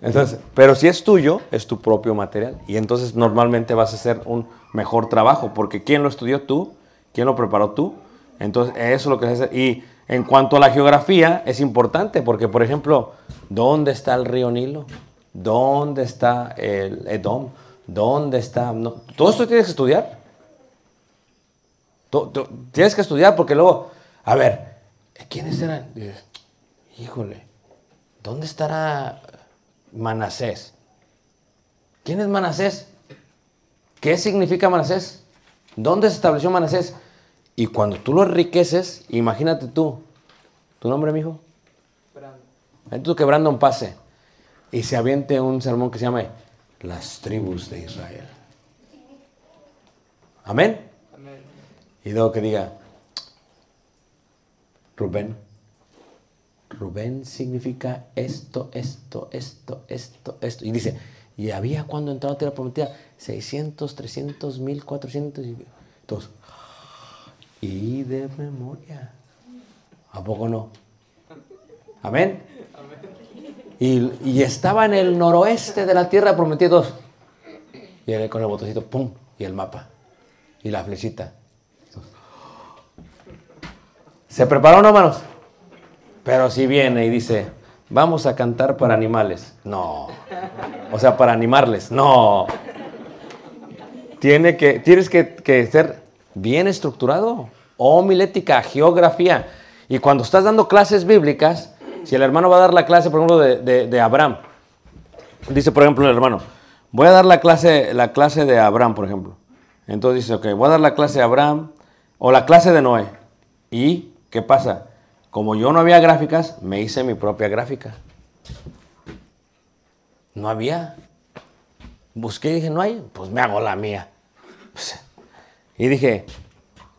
Entonces, pero si es tuyo, es tu propio material. Y entonces normalmente vas a hacer un mejor trabajo, porque ¿quién lo estudió tú? ¿Quién lo preparó tú? Entonces, eso es lo que se hace. Y en cuanto a la geografía, es importante, porque, por ejemplo, ¿dónde está el río Nilo? ¿Dónde está el Edom? ¿Dónde está...? no, todo esto tienes que estudiar. Tienes que estudiar porque luego, a ver, ¿quiénes eran? Híjole, ¿dónde estará Manasés? ¿Quién es Manasés? ¿Qué significa Manasés? ¿Dónde se estableció Manasés? Y cuando tú lo enriqueces, imagínate tú, ¿tu nombre, mijo? Brandon. Tú que Brandon pase y se aviente un sermón que se llama Las tribus de Israel. Amén. Y luego que diga, Rubén. Rubén significa esto, esto, esto, esto, esto. Y dice, y había cuando entró a tierra prometida 600, 300, 1400. Y todos, y de memoria. ¿A poco no? Amén. Y, y estaba en el noroeste de la tierra prometida. Y él con el botoncito, pum, y el mapa. Y la flechita. ¿Se preparó, no, hermanos? Pero si viene y dice, vamos a cantar para animales. No. O sea, para animarles. No. Tiene que, tienes que, ser bien estructurado. Homilética, geografía. Y cuando estás dando clases bíblicas, Si el hermano va a dar la clase, por ejemplo, de, de- de Abraham, dice, por ejemplo, el hermano, voy a dar la clase, la clase de Abraham, por ejemplo. Entonces dice, ok, voy a dar la clase de Abraham o la clase de Noé. ¿Y qué pasa? Como yo no había gráficas, me hice mi propia gráfica. No había. Busqué y dije, no hay, pues me hago la mía. *laughs* Y dije,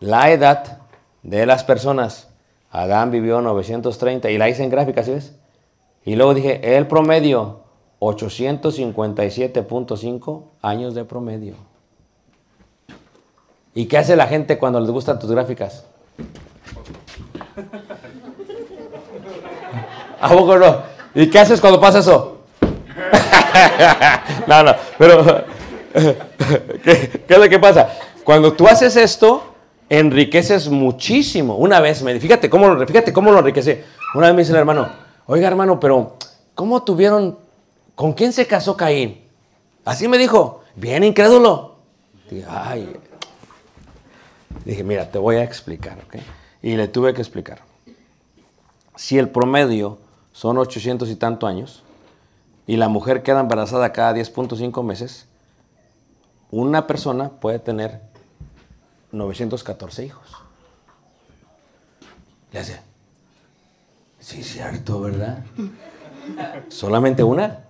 la edad de las personas, Adán vivió 930 y la hice en gráficas, ¿sí ves? Y luego dije, el promedio, 857.5 años de promedio. ¿Y qué hace la gente cuando les gustan tus gráficas? ¿A poco no? ¿Y qué haces cuando pasa eso? *laughs* no, no, pero *laughs* ¿qué, es lo que pasa? Cuando tú haces esto, enriqueces muchísimo. Una vez me fíjate cómo, fíjate cómo lo enriquece. Una vez me dice el hermano, oiga hermano, pero ¿cómo tuvieron, con quién se casó Caín? Así me dijo, bien incrédulo. Dije, ay. Dije, mira, te voy a explicar, ¿ok? Y le tuve que explicar. Si el promedio son 800 y tanto años, y la mujer queda embarazada cada 10.5 meses, una persona puede tener 914 hijos. Le hace, sí, cierto, ¿verdad? ¿Solamente una?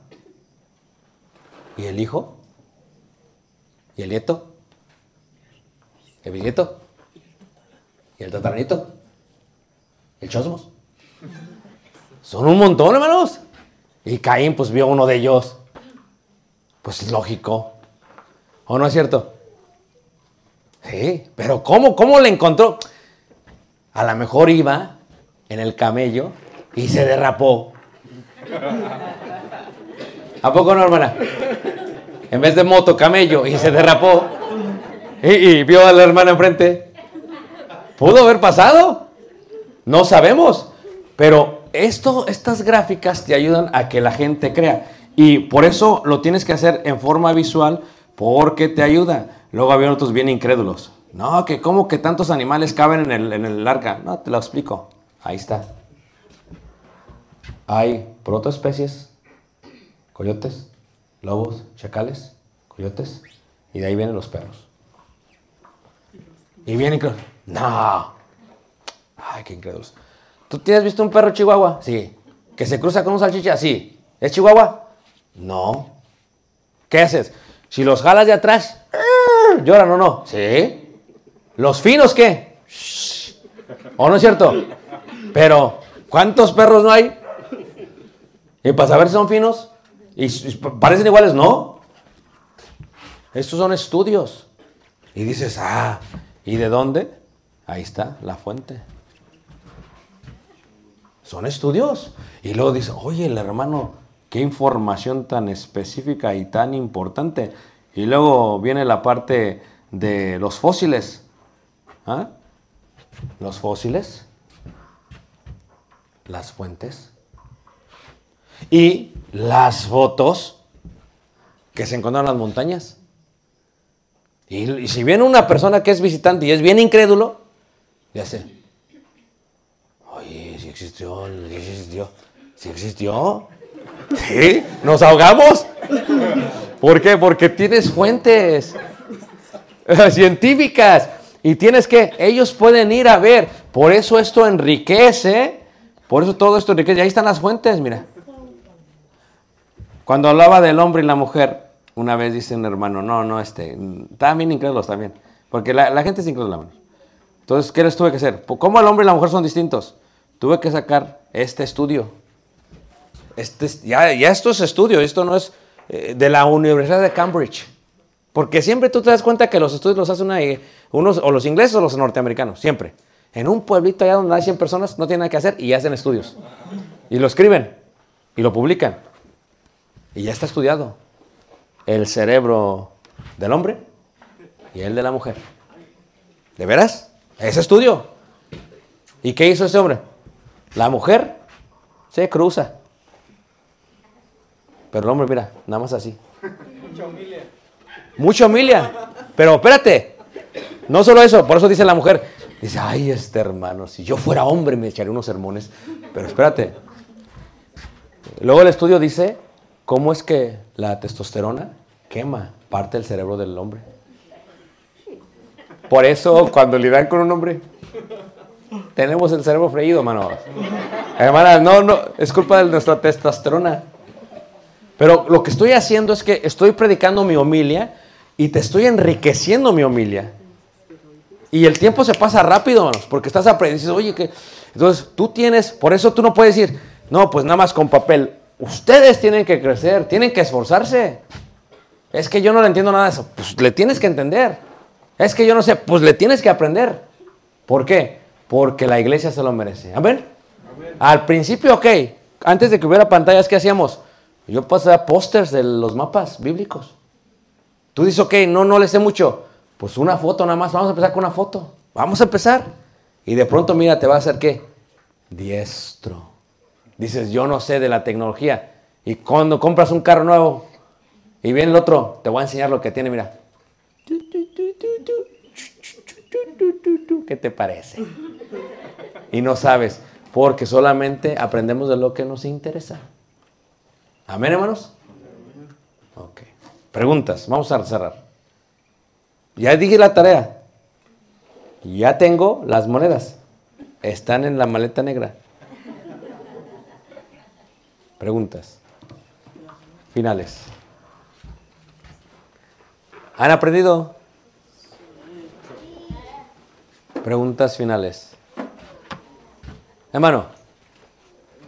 ¿Y el hijo? ¿Y el nieto? ¿El bisnieto? ¿Y el tataranito? ¿El chosmos? Son un montón, hermanos. Y Caín, pues vio uno de ellos. Pues es lógico. ¿O no es cierto? Sí, pero ¿cómo? ¿Cómo le encontró? A lo mejor iba en el camello y se derrapó. ¿A poco no, hermana? En vez de moto, camello y se derrapó. Y, y vio a la hermana enfrente. ¿Pudo haber pasado? No sabemos. Pero esto, estas gráficas te ayudan a que la gente crea. Y por eso lo tienes que hacer en forma visual porque te ayuda. Luego había otros bien incrédulos. No, que cómo que tantos animales caben en el, en el arca. No, te lo explico. Ahí está. Hay protoespecies, coyotes, lobos, chacales, coyotes, y de ahí vienen los perros. Y vienen. No. Ay, qué incrédulos. ¿Tú tienes visto un perro chihuahua? Sí. ¿Que se cruza con un salchicha? Sí. ¿Es chihuahua? No. ¿Qué haces? Si los jalas de atrás, ¡ah! ¿lloran o no? Sí. ¿Los finos qué? ¿O no es cierto? Pero, ¿cuántos perros no hay? Y para saber si son finos, y s- parecen iguales, no. Estos son estudios. Y dices, ah, ¿y de dónde? Ahí está la fuente. Son estudios. Y luego dice, oye, el hermano, qué información tan específica y tan importante. Y luego viene la parte de los fósiles. ¿Ah? Los fósiles, las fuentes y las fotos que se encuentran en las montañas. Y, y si viene una persona que es visitante y es bien incrédulo, oye, si existió, si existió, si existió, sí, nos ahogamos. ¿Por qué? Porque tienes fuentes *laughs* científicas y tienes que, ellos pueden ir a ver, por eso esto enriquece, por eso todo esto enriquece, y ahí están las fuentes, mira. Cuando hablaba del hombre y la mujer, una vez dice un hermano, no, no, este, bien incrédulos también, porque la, la gente es incrédula. Entonces, ¿qué les tuve que hacer? Pues, ¿Cómo el hombre y la mujer son distintos? Tuve que sacar este estudio. Este, es- ya, ya esto es estudio, esto no es eh, de la Universidad de Cambridge. Porque siempre tú te das cuenta que los estudios los hacen una- unos, o los ingleses o los norteamericanos, siempre. En un pueblito allá donde hay 100 personas, no tienen nada que hacer y hacen estudios. Y lo escriben y lo publican. Y ya está estudiado el cerebro del hombre y el de la mujer. ¿De veras? Es estudio. ¿Y qué hizo ese hombre? La mujer se cruza. Pero el hombre, mira, nada más así. Mucha humilia. Pero espérate. No solo eso, por eso dice la mujer. Dice, ay, este hermano, si yo fuera hombre me echaría unos sermones. Pero espérate. Luego el estudio dice cómo es que la testosterona quema parte del cerebro del hombre. Por eso cuando lidian con un hombre, tenemos el cerebro freído, hermano. Hermana, no, no, es culpa de nuestra testosterona. Pero lo que estoy haciendo es que estoy predicando mi homilia y te estoy enriqueciendo mi homilia. Y el tiempo se pasa rápido, hermanos, porque estás aprendiendo. Oye, que. Entonces tú tienes, por eso tú no puedes decir, no, pues nada más con papel. Ustedes tienen que crecer, tienen que esforzarse. Es que yo no le entiendo nada de eso. Pues le tienes que entender. Es que yo no sé, pues le tienes que aprender. ¿Por qué? Porque la iglesia se lo merece. Amén. Al principio, ok, antes de que hubiera pantallas, ¿qué hacíamos? Yo pasaba pósters de los mapas bíblicos. Tú dices, ok, no, no le sé mucho. Pues una foto nada más, vamos a empezar con una foto. Vamos a empezar. Y de pronto, mira, te va a hacer qué? Diestro. Dices, yo no sé de la tecnología. Y cuando compras un carro nuevo y viene el otro, te voy a enseñar lo que tiene, mira. ¿Qué te parece? Y no sabes, porque solamente aprendemos de lo que nos interesa. Amén, hermanos. Ok. Preguntas, vamos a cerrar. Ya dije la tarea. Ya tengo las monedas. Están en la maleta negra. Preguntas. Finales. ¿Han aprendido? Preguntas finales. Hermano.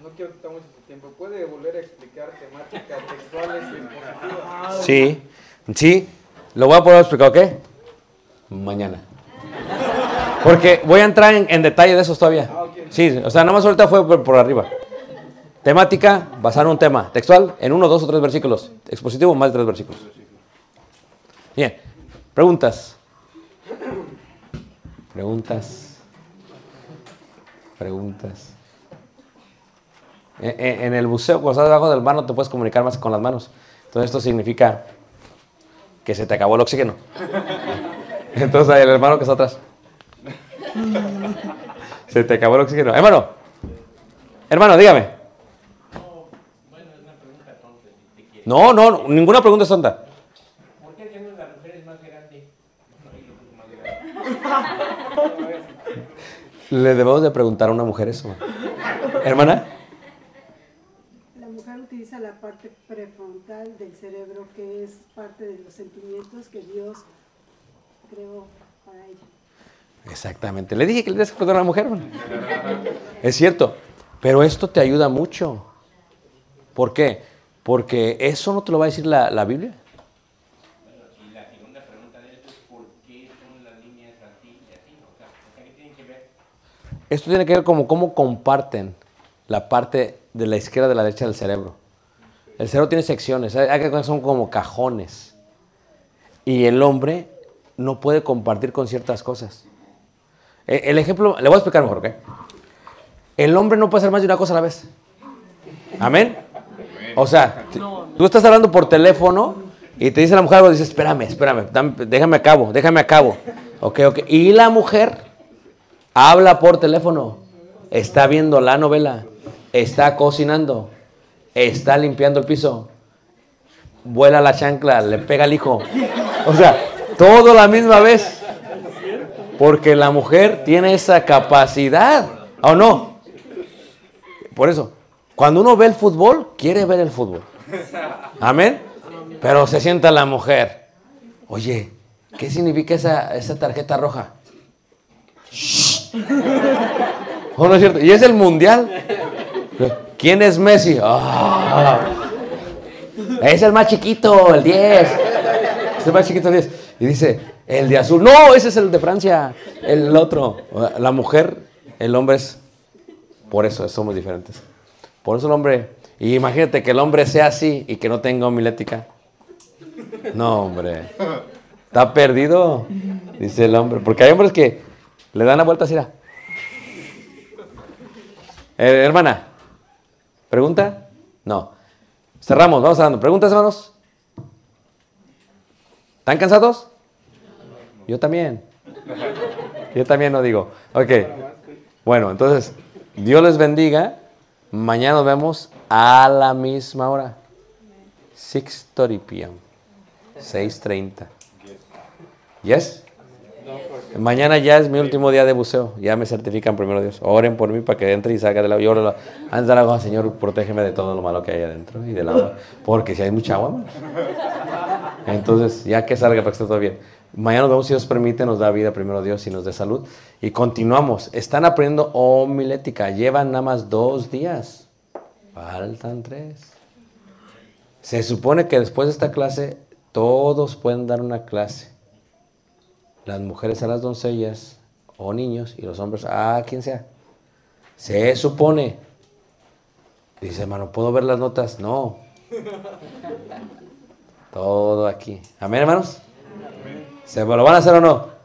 No quiero quitar mucho su tiempo. ¿Puede volver a explicar temáticas textuales y? Sí, sí. Lo voy a poder explicar, ¿ok? Mañana. Porque voy a entrar en, en detalle de esos todavía. Sí, o sea, nada más ahorita fue por, por arriba. Temática, basar en un tema. Textual, en uno, dos o tres versículos. Expositivo, más de tres versículos. Bien. Preguntas. Preguntas. Preguntas. En, en- en el buceo, cuando estás debajo del mar, no te puedes comunicar más con las manos. Entonces, esto significa que se te acabó el oxígeno. *laughs* Entonces, el hermano que está atrás. *laughs* Se te acabó el oxígeno. Hermano. Hermano, dígame. No, no, no, ninguna pregunta es tonta. Le debemos de preguntar a una mujer eso. Hermana. La mujer utiliza la parte prefrontal del cerebro, que es parte de los sentimientos que Dios creó para ella. Exactamente. Le dije que le preguntar a una mujer. Es cierto. Pero esto te ayuda mucho. ¿Por qué? Porque eso no te lo va a decir la, la Biblia. Esto tiene que ver como cómo comparten la parte de la izquierda de la derecha del cerebro. El cerebro tiene secciones, hay que son como cajones. Y el hombre no puede compartir con ciertas cosas. Eh, El ejemplo, le voy a explicar mejor, ¿ok? El hombre no puede hacer más de una cosa a la vez. Amén. O sea, tú estás hablando por teléfono y te dice la mujer algo, dices, espérame, espérame, déjame a cabo, déjame a cabo. Ok, ok. Y la mujer habla por teléfono, está viendo la novela, está cocinando, está limpiando el piso, vuela la chancla, le pega al hijo. O sea, todo la misma vez. Porque la mujer tiene esa capacidad, ¿o no? Por eso, cuando uno ve el fútbol, quiere ver el fútbol. Amén. Pero se sienta la mujer. Oye, ¿qué significa esa, esa tarjeta roja? Shh. *laughs* ¿O no es cierto? Y es el mundial. ¿Quién es Messi? Ah. Es el más chiquito, el 10. Es el más chiquito, el 10. Y dice, el de azul. No, ese es el de Francia. El otro. La mujer, el hombre es. Por eso somos diferentes. Por eso el hombre. Y imagínate que el hombre sea así y que no tenga homilética. No, hombre. Está perdido, dice el hombre. Porque hay hombres que le dan la vuelta así. Eh, hermana, ¿pregunta? No. Cerramos, vamos cerrando. ¿Preguntas, hermanos? ¿Están cansados? Yo también. Yo también no digo. Ok. Bueno, entonces, Dios les bendiga. Mañana nos vemos a la misma hora. 6.30 p.m. 6.30. ¿Yes? Mañana ya es mi último día de buceo. Ya me certifican primero Dios. Oren por mí para que entre y salga del agua. Yo oro antes del agua, Señor, protégeme de todo lo malo que hay adentro y del agua. Porque si hay mucha agua, hermanos. Entonces, ya que salga para que esté todo bien. Mañana nos vemos, si Dios permite, nos da vida primero Dios y nos dé salud. Y continuamos. Están aprendiendo homilética. Llevan nada más dos días. Faltan tres. Se supone que después de esta clase, todos pueden dar una clase. Las mujeres a las doncellas o niños y los hombres a quien sea. Se supone. Dice, hermano, ¿puedo ver las notas? No. *laughs* Todo aquí. Amén, hermanos. ¿Se lo van a hacer o no?